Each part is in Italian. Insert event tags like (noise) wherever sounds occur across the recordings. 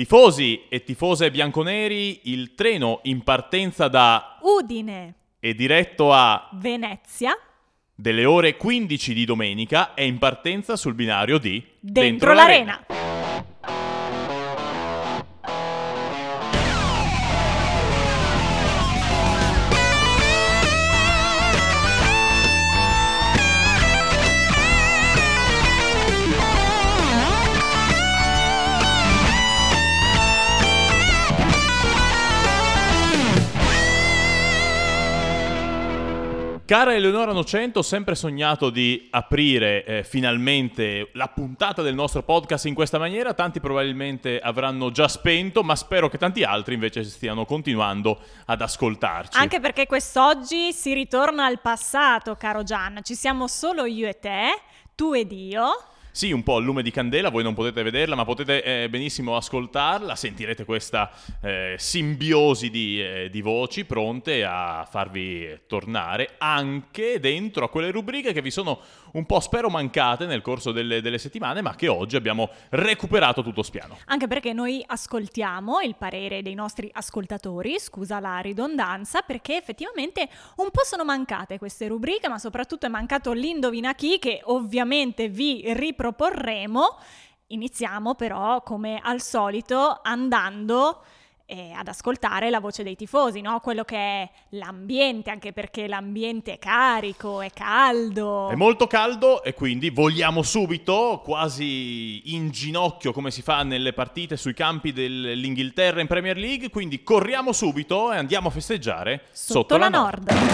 Tifosi e tifose bianconeri, il treno in partenza da Udine. e diretto a Venezia. Delle ore 15 di domenica è in partenza sul binario di dentro, l'arena. Cara Eleonora Nocento, ho sempre sognato di aprire eh, finalmente la puntata del nostro podcast in questa maniera. Tanti probabilmente avranno già spento, ma spero che tanti altri invece stiano continuando ad ascoltarci. Anche perché quest'oggi si ritorna al passato, caro Gian. Ci siamo solo io e te, tu ed io. Sì, un po' al lume di candela, voi non potete vederla, ma potete eh, benissimo ascoltarla, sentirete questa eh, simbiosi di, eh, di, voci pronte a farvi tornare anche dentro a quelle rubriche che vi sono un po', spero, mancate nel corso delle, delle settimane, ma che oggi abbiamo recuperato tutto spiano. Anche perché noi ascoltiamo il parere dei nostri ascoltatori, scusa la ridondanza, perché effettivamente un po' sono mancate queste rubriche, ma soprattutto è mancato l'Indovina Chi, che ovviamente vi riproporremo. Iniziamo però, come al solito, andando eh, ad ascoltare la voce dei tifosi, no? quello che è l'ambiente, anche perché l'ambiente è carico, è caldo. È molto caldo e quindi vogliamo subito, quasi in ginocchio come si fa nelle partite sui campi dell'Inghilterra in Premier League, quindi corriamo subito e andiamo a festeggiare sotto, sotto la, la Nord. Nord.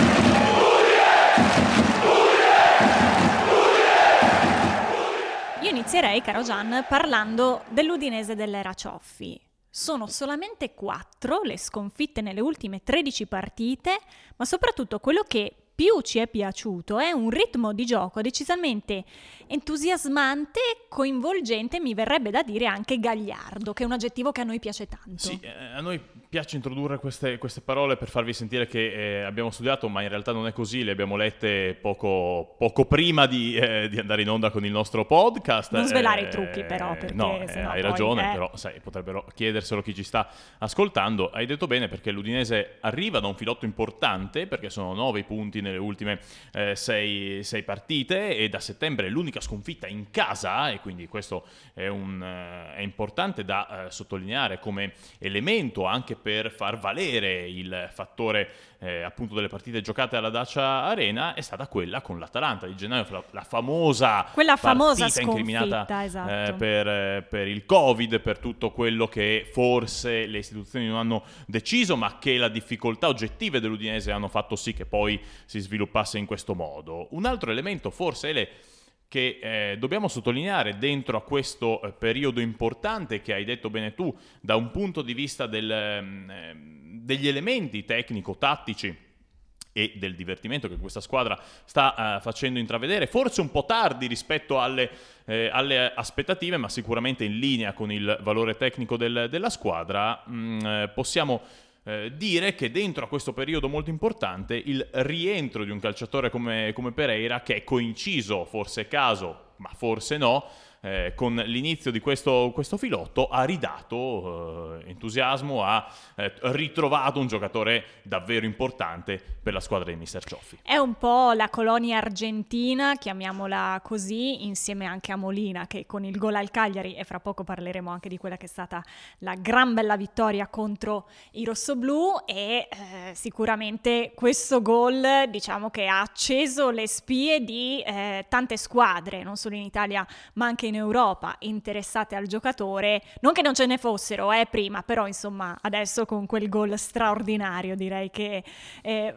Io inizierei, caro Gian, parlando dell'Udinese dell'era Cioffi. Sono solamente quattro le sconfitte nelle ultime 13 partite, ma soprattutto quello che più ci è piaciuto è un ritmo di gioco decisamente entusiasmante, coinvolgente, mi verrebbe da dire anche gagliardo, che è un aggettivo che a noi piace tanto. Sì, eh, a noi piace introdurre queste, queste, parole per farvi sentire che eh, abbiamo studiato, ma in realtà non è così, le abbiamo lette poco, poco prima di, eh, di, andare in onda con il nostro podcast. Non svelare i trucchi però, eh, perché no, eh, hai ragione, però sai, potrebbero chiederselo chi ci sta ascoltando. Hai detto bene perché l'Udinese arriva da un filotto importante, perché sono nove punti nelle ultime eh, sei, sei partite e da settembre è l'unica sconfitta in casa e quindi questo è, un, eh, è importante da eh, sottolineare come elemento anche per far valere il fattore eh, appunto delle partite giocate alla Dacia Arena è stata quella con l'Atalanta di gennaio, la, famosa quella famosa incriminata esatto. eh, per, per, il Covid, per tutto quello che forse le istituzioni non hanno deciso, ma che la difficoltà oggettive dell'Udinese hanno fatto sì che poi si sviluppasse in questo modo. Un altro elemento forse è le che eh, dobbiamo sottolineare dentro a questo eh, periodo importante che hai detto bene tu da un punto di vista del, eh, degli elementi tecnico-tattici e del divertimento che questa squadra sta uh, facendo intravedere, forse un po' tardi rispetto alle, eh, alle, aspettative, ma sicuramente in linea con il valore tecnico del, della squadra, mh, mm, eh, possiamo eh, dire che dentro a questo periodo molto importante il rientro di un calciatore come, come Pereira, che è coinciso, forse caso, ma forse no, eh, con l'inizio di questo, questo filotto ha ridato eh, entusiasmo, ha eh, ritrovato un giocatore davvero importante per la squadra di Mister Cioffi. È un po' la colonia argentina, chiamiamola così, insieme anche a Molina che con il gol al Cagliari, e fra poco parleremo anche di quella che è stata la gran bella vittoria contro i rossoblù e eh, sicuramente questo gol diciamo che ha acceso le spie di eh, tante squadre, non solo in Italia ma anche in Europa interessate al giocatore, non che non ce ne fossero eh, prima, però insomma adesso con quel gol straordinario direi che... Eh,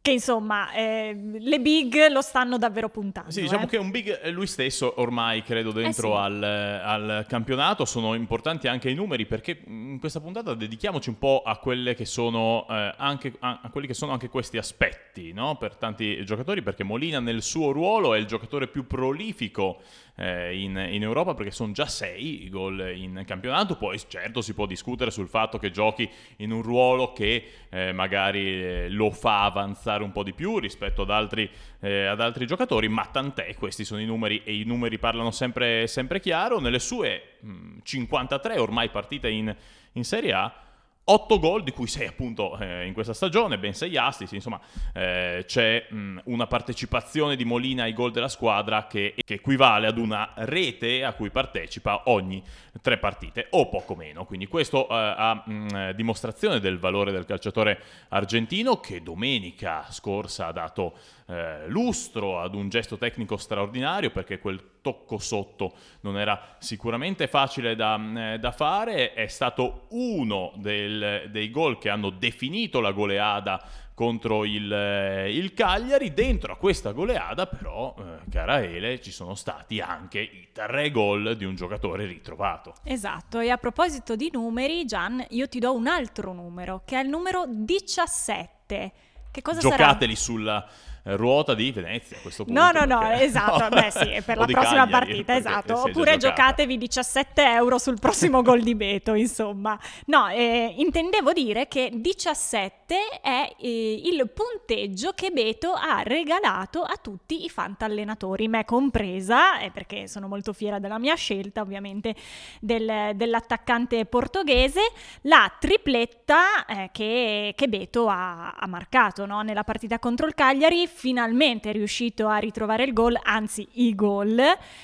che insomma eh, le big lo stanno davvero puntando. Sì, diciamo eh. che è un big lui stesso ormai credo dentro eh sì. al, al, campionato, sono importanti anche i numeri perché in questa puntata dedichiamoci un po' a, quelle che sono, eh, anche, a, a quelli che sono anche questi aspetti no? per tanti giocatori perché Molina nel suo ruolo è il giocatore più prolifico eh, in, in, Europa perché sono già sei i gol in campionato, poi certo si può discutere sul fatto che giochi in un ruolo che eh, magari lo fa avanzare spostare un po' di più rispetto ad altri, eh, ad altri giocatori, ma tant'è, questi sono i numeri e i numeri parlano sempre, sempre chiaro. Nelle sue mh, 53 ormai partite in, in Serie A, 8 gol, di cui 6 appunto eh, in questa stagione, ben 6 assist, insomma eh, c'è mh, una partecipazione di Molina ai gol della squadra che, che, equivale ad una rete a cui partecipa ogni tre partite o poco meno, quindi questo eh, a mh, dimostrazione del valore del calciatore argentino che domenica scorsa ha dato eh, lustro ad un gesto tecnico straordinario perché quel tocco sotto non era sicuramente facile da, eh, da fare, è stato uno del, dei gol che hanno definito la goleada contro il, eh, il, Cagliari. Dentro a questa goleada, però, eh, cara Ele, ci sono stati anche i tre gol di un giocatore ritrovato. Esatto, e a proposito di numeri, Gian, io ti do un altro numero, che è il numero 17. Che cosa Giocateli sarà? sulla ruota di Venezia a questo punto. No, no, no, (laughs) esatto, beh sì, (laughs) per la prossima Cagliari, partita, esatto. Oppure giocatevi 17 euro sul prossimo (laughs) gol di Beto, insomma. No, eh, intendevo dire che 17 è eh, il punteggio che Beto ha regalato a tutti i fantallenatori, me compresa, eh, perché sono molto fiera della mia scelta, ovviamente, del, dell'attaccante portoghese, la tripletta eh, che, che, Beto ha, ha marcato no? nella partita contro il Cagliari finalmente è riuscito a ritrovare il gol, anzi i gol,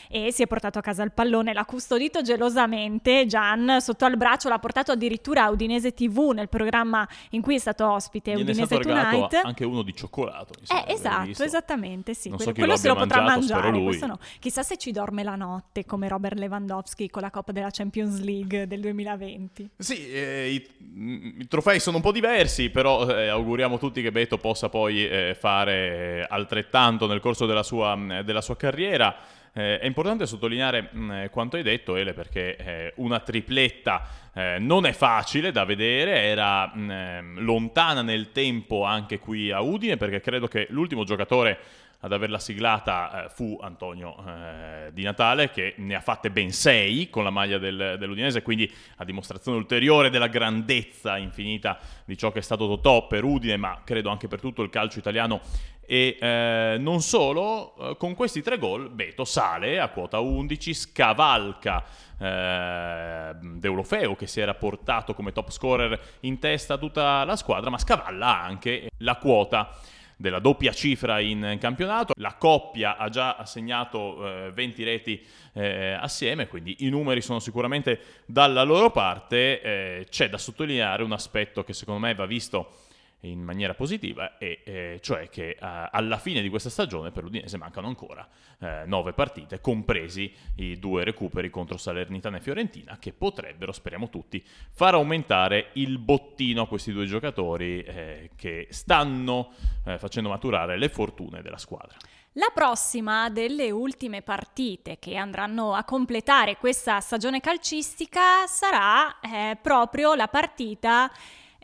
e si è portato a casa il pallone, l'ha custodito gelosamente, Gian sotto al braccio, l'ha portato addirittura a Udinese TV nel programma in cui è stato ospite Gliene Udinese Tonight. anche uno di cioccolato. Eh, esatto, esattamente, sì. Non quello, so quello se lo potrà mangiare, no. Chissà se ci dorme la notte come Robert Lewandowski con la Coppa della Champions League del 2020. Sì, eh, i, i, trofei sono un po' diversi, però eh, auguriamo tutti che Beto possa poi eh, fare eh, altrettanto nel corso della sua, della sua carriera. Eh, è importante sottolineare mh, mm, quanto hai detto, Ele, perché eh, una tripletta eh, non è facile da vedere, era mh, mm, lontana nel tempo anche qui a Udine, perché credo che l'ultimo giocatore ad averla siglata eh, fu Antonio eh, Di Natale che ne ha fatte ben sei con la maglia del, dell'Udinese, quindi a dimostrazione ulteriore della grandezza infinita di ciò che è stato Totò per Udine, ma credo anche per tutto il calcio italiano e eh, non solo, eh, con questi tre gol Beto sale a quota 11, scavalca eh, Deulofeo che si era portato come top scorer in testa tutta la squadra, ma scavalla anche la quota della doppia cifra in campionato. La coppia ha già assegnato eh, 20 reti eh, assieme, quindi i numeri sono sicuramente dalla loro parte. Eh, c'è da sottolineare un aspetto che secondo me va visto in maniera positiva, e eh, cioè che eh, alla fine di questa stagione per l'Udinese mancano ancora eh, nove partite, compresi i due recuperi contro Salernitana e Fiorentina, che potrebbero, speriamo tutti, far aumentare il bottino a questi due giocatori eh, che stanno eh, facendo maturare le fortune della squadra. La prossima delle ultime partite che andranno a completare questa stagione calcistica sarà eh, proprio la partita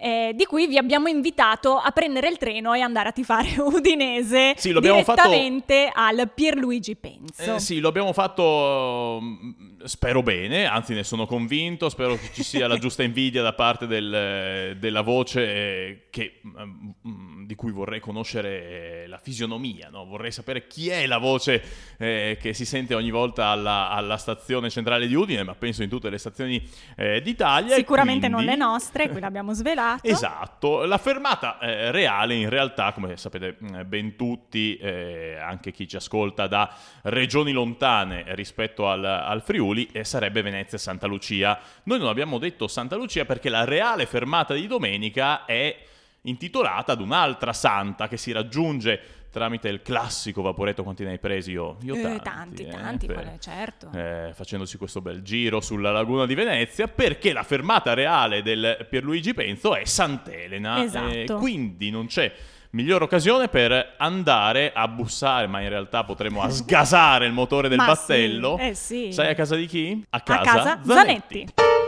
eh, di cui vi abbiamo invitato a prendere il treno e andare a tifare (laughs) Udinese sì, direttamente fatto... al Pierluigi Penzo. Eh, sì, lo abbiamo fatto, mm, spero bene, anzi ne sono convinto, spero che ci sia la (laughs) giusta invidia da parte del, della voce che, mm, di cui vorrei conoscere la fisionomia, no? vorrei sapere chi è la voce eh, che si sente ogni volta alla, alla, stazione centrale di Udine, ma penso in tutte le stazioni eh, d'Italia. Sicuramente quindi... non le nostre, qui l'abbiamo (laughs) svelato fermato. Esatto, la fermata eh, reale in realtà, come sapete mm, ben tutti, eh, anche chi ci ascolta da regioni lontane rispetto al, al Friuli, eh, sarebbe Venezia Santa Lucia. Noi non abbiamo detto Santa Lucia perché la reale fermata di domenica è intitolata ad un'altra santa che si raggiunge tramite il classico vaporetto quanti ne hai presi io? Io eh, tanti, tanti, eh, tanti per, certo. Eh, facendosi questo bel giro sulla laguna di Venezia, perché la fermata reale del Pierluigi Penzo è Sant'Elena. Esatto. quindi non c'è miglior occasione per andare a bussare, ma in realtà potremmo sgasare il motore del battello. Sì, eh sì. Sai a casa di chi? A casa, a casa Zanetti. Zanetti.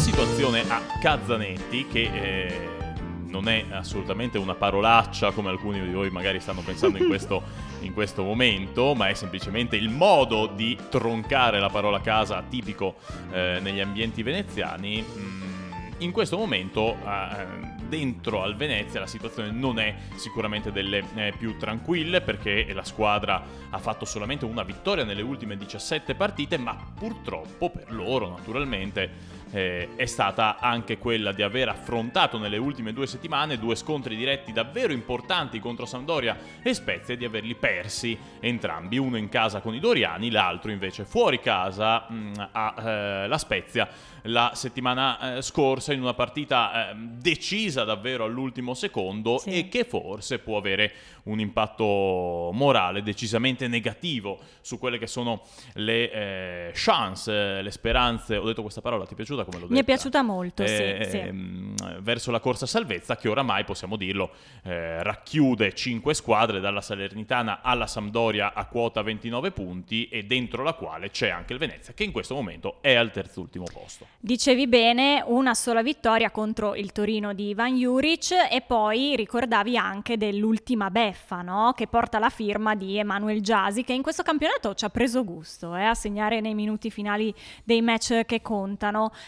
Situazione a Kazzanetti, che eh, non è assolutamente una parolaccia come alcuni di voi magari stanno pensando in questo (laughs) in questo momento, ma è semplicemente il modo di troncare la parola casa tipico eh, negli ambienti veneziani. Mm, in questo momento eh, dentro al Venezia la situazione non è sicuramente delle eh, più tranquille perché la squadra ha fatto solamente una vittoria nelle ultime 17 partite, ma purtroppo per loro naturalmente eh, è stata anche quella di aver affrontato nelle ultime due settimane due scontri diretti davvero importanti contro Sampdoria e Spezia e di averli persi entrambi, uno in casa con i Doriani, l'altro invece fuori casa mh, mm, a eh, la Spezia la settimana eh, scorsa in una partita eh, decisa davvero all'ultimo secondo sì. e che forse può avere un impatto morale decisamente negativo su quelle che sono le eh, chance, le speranze. Ho detto questa parola, ti è piaciuta come l'ho detta? Mi è piaciuta molto, sì, eh, sì. Ehm, verso la corsa salvezza che oramai, possiamo dirlo, eh, racchiude 5 squadre dalla Salernitana alla Sampdoria a quota 29 punti e dentro la quale c'è anche il Venezia che in questo momento è al terzultimo posto. Dicevi bene, una sola vittoria contro il Torino di Ivan Juric e poi ricordavi anche dell'ultima beffa, no? che porta la firma di Emanuel Giasi, che in questo campionato ci ha preso gusto eh, a segnare nei minuti finali dei match che contano.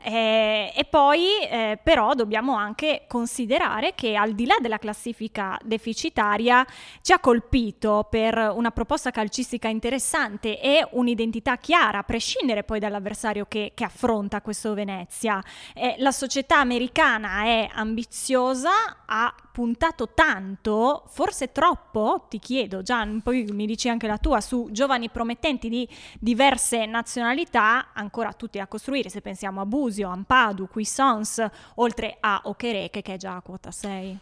Eh, e poi eh, però dobbiamo anche considerare che al di là della classifica deficitaria ci ha colpito per una proposta calcistica interessante e un'identità chiara, a prescindere poi dall'avversario che, che affronta questo Venezia. Eh, la società americana è ambiziosa, ha puntato tanto, forse troppo, ti chiedo Gian, poi mi dici anche la tua, su giovani promettenti di diverse nazionalità, ancora tutti da costruire, se pensiamo a Busio, Ampadu, Quissons, oltre a Okereke che è già a quota 6.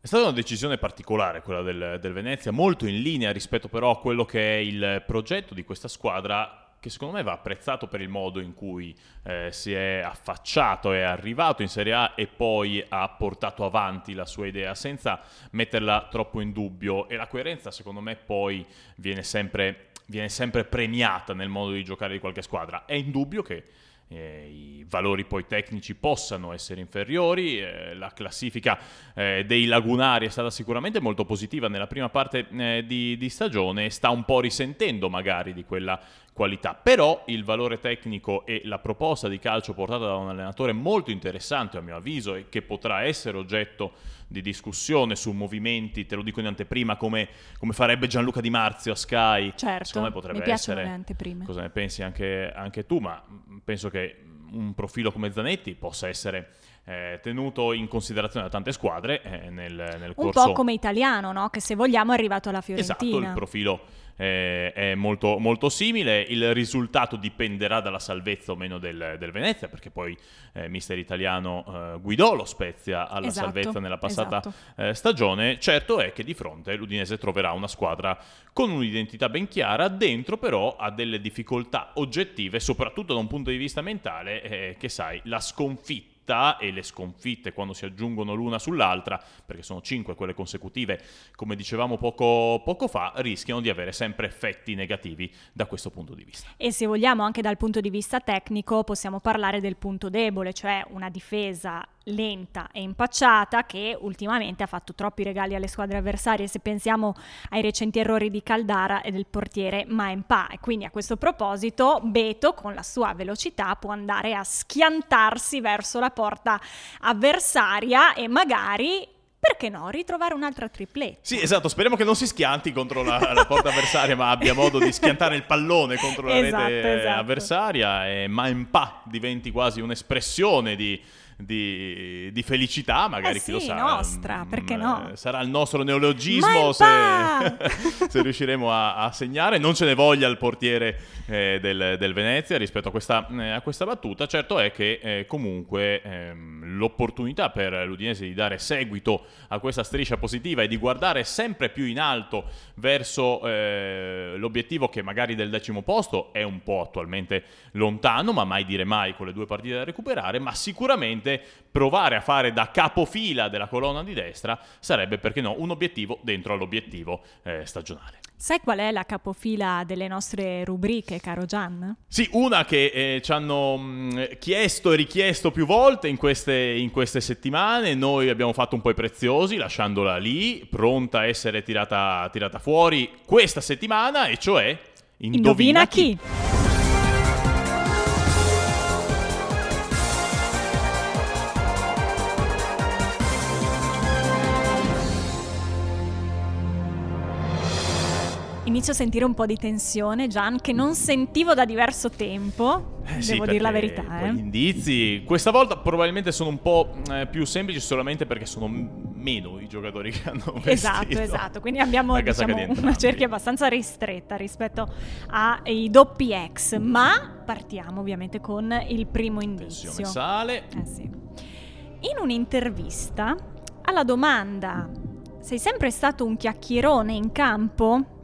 È stata una decisione particolare quella del, del, Venezia, molto in linea rispetto però a quello che è il progetto di questa squadra che secondo me va apprezzato per il modo in cui eh, si è affacciato, è arrivato in Serie A e poi ha portato avanti la sua idea senza metterla troppo in dubbio e la coerenza secondo me poi viene sempre, viene sempre premiata nel modo di giocare di qualche squadra. È indubbio che eh, i valori poi tecnici possano essere inferiori. Eh, la classifica eh, dei lagunari è stata sicuramente molto positiva nella prima parte eh, di, di, stagione e sta un po' risentendo magari di quella qualità. Però il valore tecnico e la proposta di calcio portata da un allenatore molto interessante a mio avviso e che potrà essere oggetto di discussione su movimenti, te lo dico in anteprima, come, come farebbe Gianluca Di Marzio a Sky. Certo, secondo me potrebbe mi essere... le anteprime. Cosa ne pensi anche, anche tu, ma penso che un profilo come Zanetti possa essere eh, tenuto in considerazione da tante squadre eh, nel, nel corso... Un po' come italiano, no? Che se vogliamo è arrivato alla Fiorentina. Esatto, il profilo eh, è molto, molto, simile. Il risultato dipenderà dalla salvezza o meno del, del Venezia, perché poi eh, mister italiano eh, guidò lo Spezia alla esatto, salvezza nella passata esatto. Eh, stagione. Certo è che di fronte l'Udinese troverà una squadra con un'identità ben chiara, dentro però ha delle difficoltà oggettive, soprattutto da un punto di vista mentale, eh, che sai, la sconfitta sconfitta e le sconfitte quando si aggiungono l'una sull'altra, perché sono cinque quelle consecutive, come dicevamo poco, poco fa, rischiano di avere sempre effetti negativi da questo punto di vista. E se vogliamo anche dal punto di vista tecnico possiamo parlare del punto debole, cioè una difesa lenta e impacciata che ultimamente ha fatto troppi regali alle squadre avversarie se pensiamo ai recenti errori di Caldara e del portiere Maempa e quindi a questo proposito Beto con la sua velocità può andare a schiantarsi verso la porta avversaria e magari perché no, ritrovare un'altra tripletta. Sì, esatto, speriamo che non si schianti contro la, la porta avversaria, ma abbia modo di schiantare il pallone contro la esatto, rete esatto. avversaria e Maempa diventi quasi un'espressione di di, di felicità, magari eh chi lo sa. nostra, perché no? Mm, sarà il nostro neologismo se, (laughs) se, riusciremo a, a, segnare. Non ce ne voglia il portiere eh, del, del, Venezia rispetto a questa, eh, a questa, battuta. Certo è che eh, comunque ehm, l'opportunità per l'Udinese di dare seguito a questa striscia positiva e di guardare sempre più in alto verso eh, l'obiettivo che magari del decimo posto è un po' attualmente lontano, ma mai dire mai con le due partite da recuperare, ma sicuramente sicuramente provare a fare da capofila della colonna di destra sarebbe, perché no, un obiettivo dentro all'obiettivo eh, stagionale. Sai qual è la capofila delle nostre rubriche, caro Gian? Sì, una che eh, ci hanno mh, mm, chiesto e richiesto più volte in queste, in queste, settimane. Noi abbiamo fatto un po' i preziosi, lasciandola lì, pronta a essere tirata, tirata fuori questa settimana, e cioè Indovina, Indovina chi? chi? Inizio a sentire un po' di tensione, Gian, che non sentivo da diverso tempo. Eh, sì, devo dire la verità. Eh. Gli indizi, questa volta probabilmente sono un po' eh, più semplici solamente perché sono meno i giocatori (laughs) che hanno vestito. Esatto, esatto. Quindi abbiamo diciamo, una cerchia abbastanza ristretta rispetto ai doppi ex. Ma partiamo ovviamente con il primo indizio. Tensione sale. Eh sì. In un'intervista alla domanda sei sempre stato un chiacchierone in campo?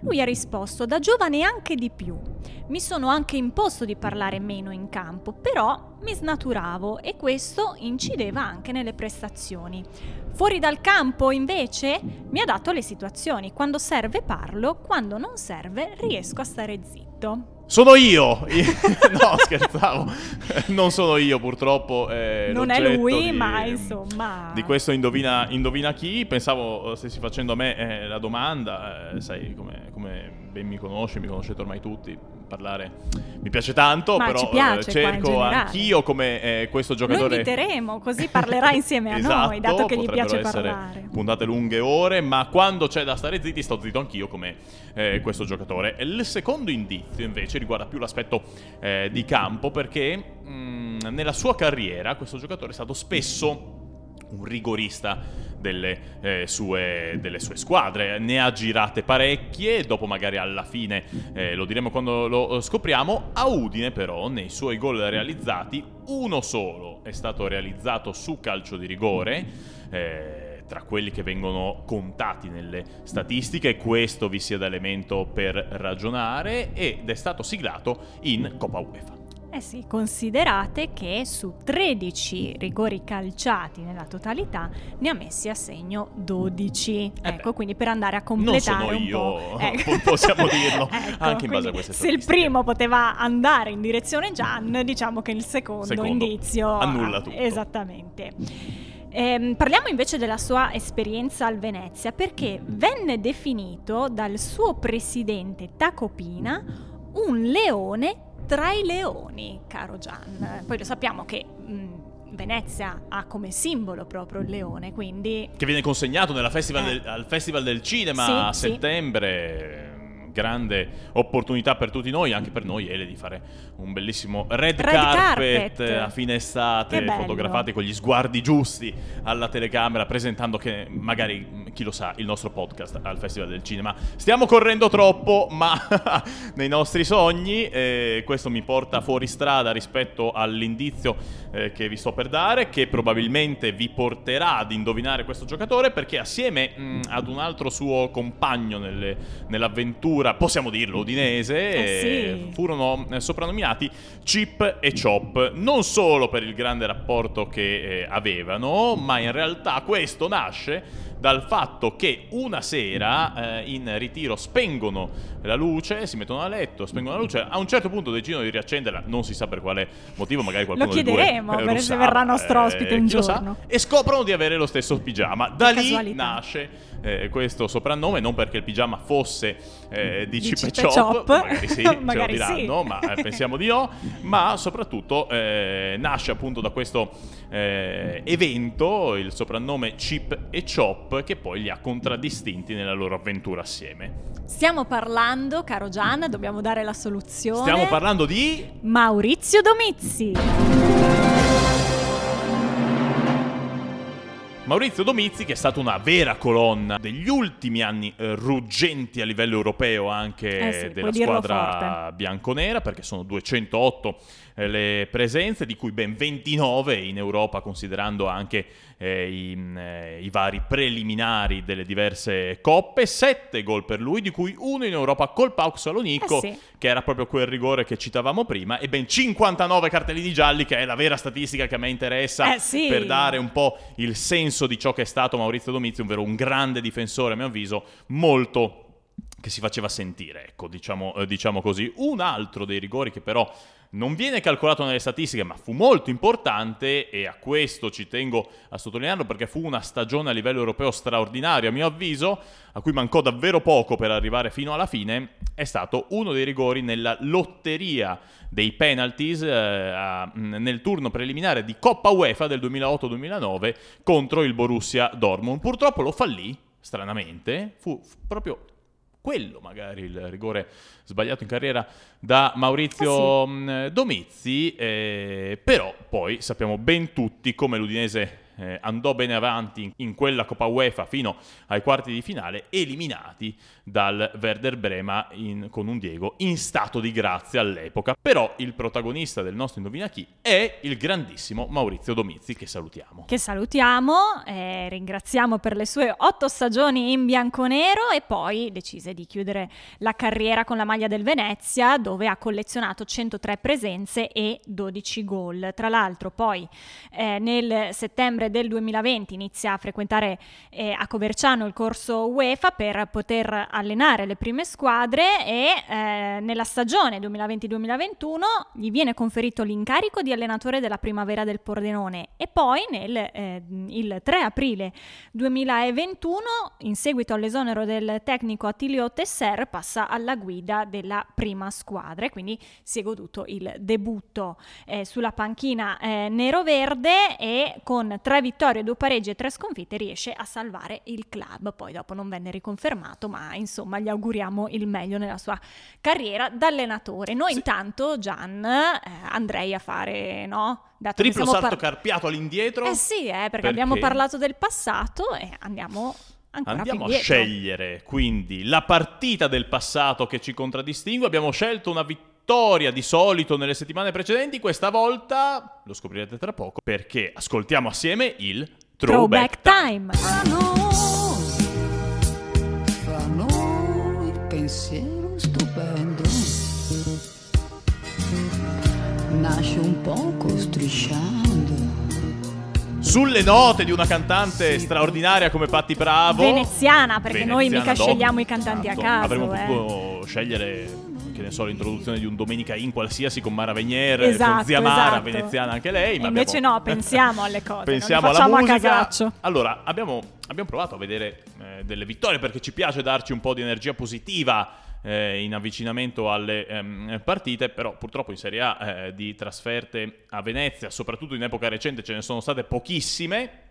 Lui ha risposto da giovane anche di più. Mi sono anche imposto di parlare meno in campo, però mi snaturavo e questo incideva anche nelle prestazioni. Fuori dal campo, invece, mi adatto alle situazioni. Quando serve parlo, quando non serve riesco a stare zitto. Sono io! (laughs) no, scherzavo. non sono io, purtroppo. Eh, non è lui, di, ma insomma. Di questo indovina, indovina chi. Pensavo stessi facendo a me eh, la domanda. Eh, sai come, come ben mi conosci, mi conoscete ormai tutti parlare mi piace tanto, Ma però piace, eh, cerco anch'io come eh, questo giocatore. Lo inviteremo, così parlerà insieme a esatto, noi, dato che gli piace parlare. Puntate lunghe ore, ma quando c'è da stare zitti, sto zitto anch'io come eh, questo giocatore. Il secondo indizio invece riguarda più l'aspetto eh, di campo, perché mh, mm, nella sua carriera questo giocatore è stato spesso un rigorista delle, eh, sue, delle, sue, squadre. Ne ha girate parecchie, dopo magari alla fine, eh, lo diremo quando lo scopriamo, a Udine però nei suoi gol realizzati, uno solo è stato realizzato su calcio di rigore. Eh, tra quelli che vengono contati nelle statistiche, questo vi sia da elemento per ragionare ed è stato siglato in Coppa UEFA. Eh sì, considerate che su 13 rigori calciati nella totalità ne ha messi a segno 12. Eh ecco, beh, quindi per andare a completare non sono un io, po'. Ecco. (laughs) possiamo dirlo, (laughs) ecco, anche in base a queste Se il primo poteva andare in direzione Gian, diciamo che il secondo, secondo indizio annulla tutto. Esattamente. Eh, parliamo invece della sua esperienza al Venezia perché venne definito dal suo presidente Tacopina un leone tra i leoni, caro Gian. Poi lo sappiamo che mh, Venezia ha come simbolo proprio il leone, quindi... Che viene consegnato festival eh. del, al Festival del Cinema sì, a settembre. Sì grande opportunità per tutti noi, anche per noi Ele, di fare un bellissimo red, red carpet, carpet, a fine estate, fotografati con gli sguardi giusti alla telecamera, presentando che magari, chi lo sa, il nostro podcast al Festival del Cinema. Stiamo correndo troppo, ma (laughs) nei nostri sogni, eh, questo mi porta fuori strada rispetto all'indizio eh, che vi sto per dare, che probabilmente vi porterà ad indovinare questo giocatore, perché assieme mh, ad un altro suo compagno nelle, nell'avventura, possiamo dirlo, udinese, eh sì. furono eh, soprannominati Chip e Chop, non solo per il grande rapporto che eh, avevano, ma in realtà questo nasce dal fatto che una sera eh, in ritiro spengono la luce, si mettono a letto, spengono la luce, a un certo punto decidono di riaccenderla, non si sa per quale motivo, magari qualcuno (laughs) Lo chiederemo, due, eh, se verrà nostro ospite un giorno. Sa, e scoprono di avere lo stesso pigiama. Da che lì casualità. nasce eh, questo soprannome, non perché il pigiama fosse eh, di, di Chip, Chop, Chop, magari sì, magari (laughs) ce lo diranno, sì. ma eh, (laughs) pensiamo di no, ma soprattutto eh, nasce appunto da questo eh, evento, il soprannome Chip e Chop, che poi li ha contraddistinti nella loro avventura assieme. Stiamo parlando, caro Gian, dobbiamo dare la soluzione. Stiamo parlando di Maurizio Domizzi. Maurizio Domizzi, che è stata una vera colonna degli ultimi anni eh, ruggenti a livello europeo anche eh sì, della squadra bianconera, perché sono 208 eh, le presenze, di cui ben 29 in Europa, considerando anche eh, i, eh, i, vari preliminari delle diverse coppe, 7 gol per lui, di cui uno in Europa col Pauk Salonico, eh sì. che era proprio quel rigore che citavamo prima, e ben 59 cartellini gialli, che è la vera statistica che a me interessa eh sì. per dare un po' il senso di ciò che è stato Maurizio Domizzi, ovvero un grande difensore a mio avviso, molto che si faceva sentire, ecco, diciamo, eh, diciamo così. Un altro dei rigori che però non viene calcolato nelle statistiche, ma fu molto importante e a questo ci tengo a sottolinearlo perché fu una stagione a livello europeo straordinaria, a mio avviso, a cui mancò davvero poco per arrivare fino alla fine, è stato uno dei rigori nella lotteria dei penalties eh, a, nel turno preliminare di Coppa UEFA del 2008-2009 contro il Borussia Dortmund. Purtroppo lo fallì, stranamente, fu, fu proprio quello magari il rigore sbagliato in carriera da Maurizio ah, sì. Mm, Domizzi, eh, però poi sappiamo ben tutti come l'Udinese eh, andò bene avanti in quella Coppa UEFA fino ai quarti di finale, eliminati dal Werder Brema in, con un Diego in stato di grazia all'epoca. Però il protagonista del nostro Indovina chi è il grandissimo Maurizio Domizzi, che salutiamo. Che salutiamo, eh, ringraziamo per le sue otto stagioni in bianconero e poi decise di chiudere la carriera con la maglia del Venezia, dove ha collezionato 103 presenze e 12 gol. Tra l'altro poi eh, nel settembre del 2020 inizia a frequentare eh, a Coverciano il corso UEFA per poter allenare le prime squadre e eh, nella stagione 2020-2021 gli viene conferito l'incarico di allenatore della primavera del Pordenone e poi nel eh, il 3 aprile 2021 in seguito all'esonero del tecnico Attilio Tesser passa alla guida della prima squadra e quindi si è goduto il debutto eh, sulla panchina eh, nero-verde e con tre tre vittorie, due pareggi e tre sconfitte riesce a salvare il club. Poi dopo non venne riconfermato, ma insomma gli auguriamo il meglio nella sua carriera da allenatore. Noi sì. intanto, Gian, eh, andrei a fare, no? Dato Triplo salto par- carpiato all'indietro. Eh sì, eh, perché, perché, abbiamo parlato del passato e andiamo Ancora Andiamo a scegliere quindi la partita del passato che ci contraddistingue. Abbiamo scelto una vittoria vittoria di solito nelle settimane precedenti, questa volta lo scoprirete tra poco perché ascoltiamo assieme il Throwback, Throwback Time. Fra noi il pensiero stupendo nasce un poco strisciando sulle note di una cantante sì. straordinaria come Patti Bravo. Veneziana, perché Veneziana noi mica scegliamo i cantanti esatto. a caso. Avremmo eh. potuto scegliere che ne so, l'introduzione di un Domenica in qualsiasi con Mara Venier, esatto, con zia Mara, esatto. veneziana anche lei. Ma invece abbiamo... no, pensiamo alle cose. pensiamo alla musica. Allora, abbiamo, abbiamo, provato a vedere eh, delle vittorie perché ci piace darci un po' di energia positiva. Eh, in avvicinamento alle ehm, partite, però purtroppo in Serie A eh, di trasferte a Venezia, soprattutto in epoca recente, ce ne sono state pochissime.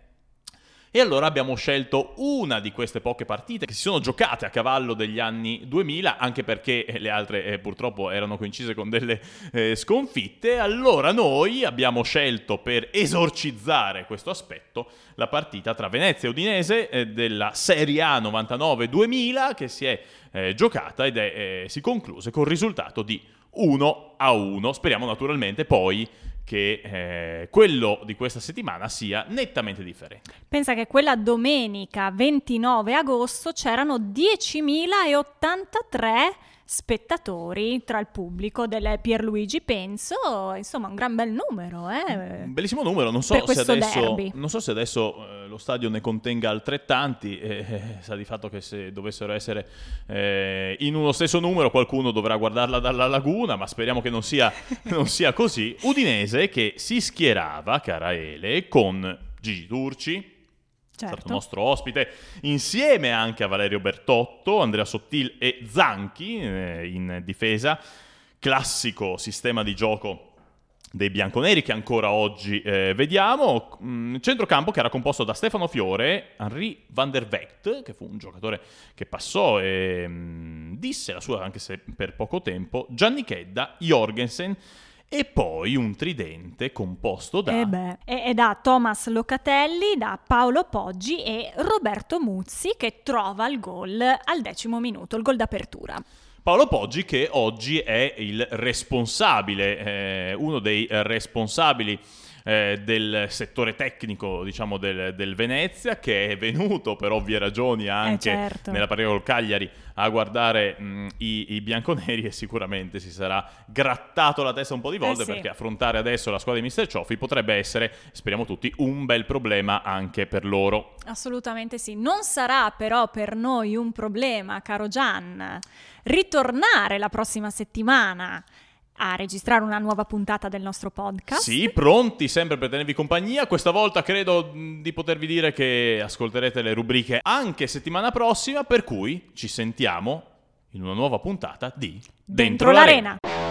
E allora abbiamo scelto una di queste poche partite che si sono giocate a cavallo degli anni 2000, anche perché le altre eh, purtroppo erano coincise con delle eh, sconfitte. Allora noi abbiamo scelto per esorcizzare questo aspetto la partita tra Venezia e Udinese eh, della Serie A 99-2000 che si è eh, giocata ed è, eh, si concluse con il risultato di 1 a 1. Speriamo naturalmente poi che eh, quello di questa settimana sia nettamente differente. Pensa che quella domenica 29 agosto c'erano 10.083 spettatori tra il pubblico del Pierluigi Penso, insomma un gran bel numero. Eh? Un bellissimo numero, non so, se adesso, non so se adesso, eh, lo stadio ne contenga altrettanti, eh, eh, sa di fatto che se dovessero essere eh, in uno stesso numero qualcuno dovrà guardarla dalla laguna, ma speriamo che non sia, (laughs) non sia così. Udinese che si schierava, cara Ele, con Gigi Turci, certo. stato nostro ospite, insieme anche a Valerio Bertotto, Andrea Sottil e Zanchi eh, in difesa. Classico sistema di gioco dei bianconeri che ancora oggi eh, vediamo. Mm, centrocampo che era composto da Stefano Fiore, Henri van der Vecht, che fu un giocatore che passò e mm, disse la sua anche se per poco tempo, Gianni Chedda, Jorgensen e poi un tridente composto da... Eh beh, e da Thomas Locatelli, da Paolo Poggi e Roberto Muzzi che trova il gol al decimo minuto, il gol d'apertura. Paolo Poggi che oggi è il responsabile, eh, uno dei responsabili eh, del settore tecnico, diciamo, del, del, Venezia, che è venuto per ovvie ragioni anche eh certo. nella partita col Cagliari a guardare mh, i, i, bianconeri e sicuramente si sarà grattato la testa un po' di volte eh sì. perché affrontare adesso la squadra di Mr. Cioffi potrebbe essere, speriamo tutti, un bel problema anche per loro. Assolutamente sì. Non sarà però per noi un problema, caro Gian, ritornare la prossima settimana a registrare una nuova puntata del nostro podcast. Sì, pronti sempre per tenervi compagnia. Questa volta credo di potervi dire che ascolterete le rubriche anche settimana prossima, per cui ci sentiamo in una nuova puntata di Dentro, Dentro l'arena. l'arena.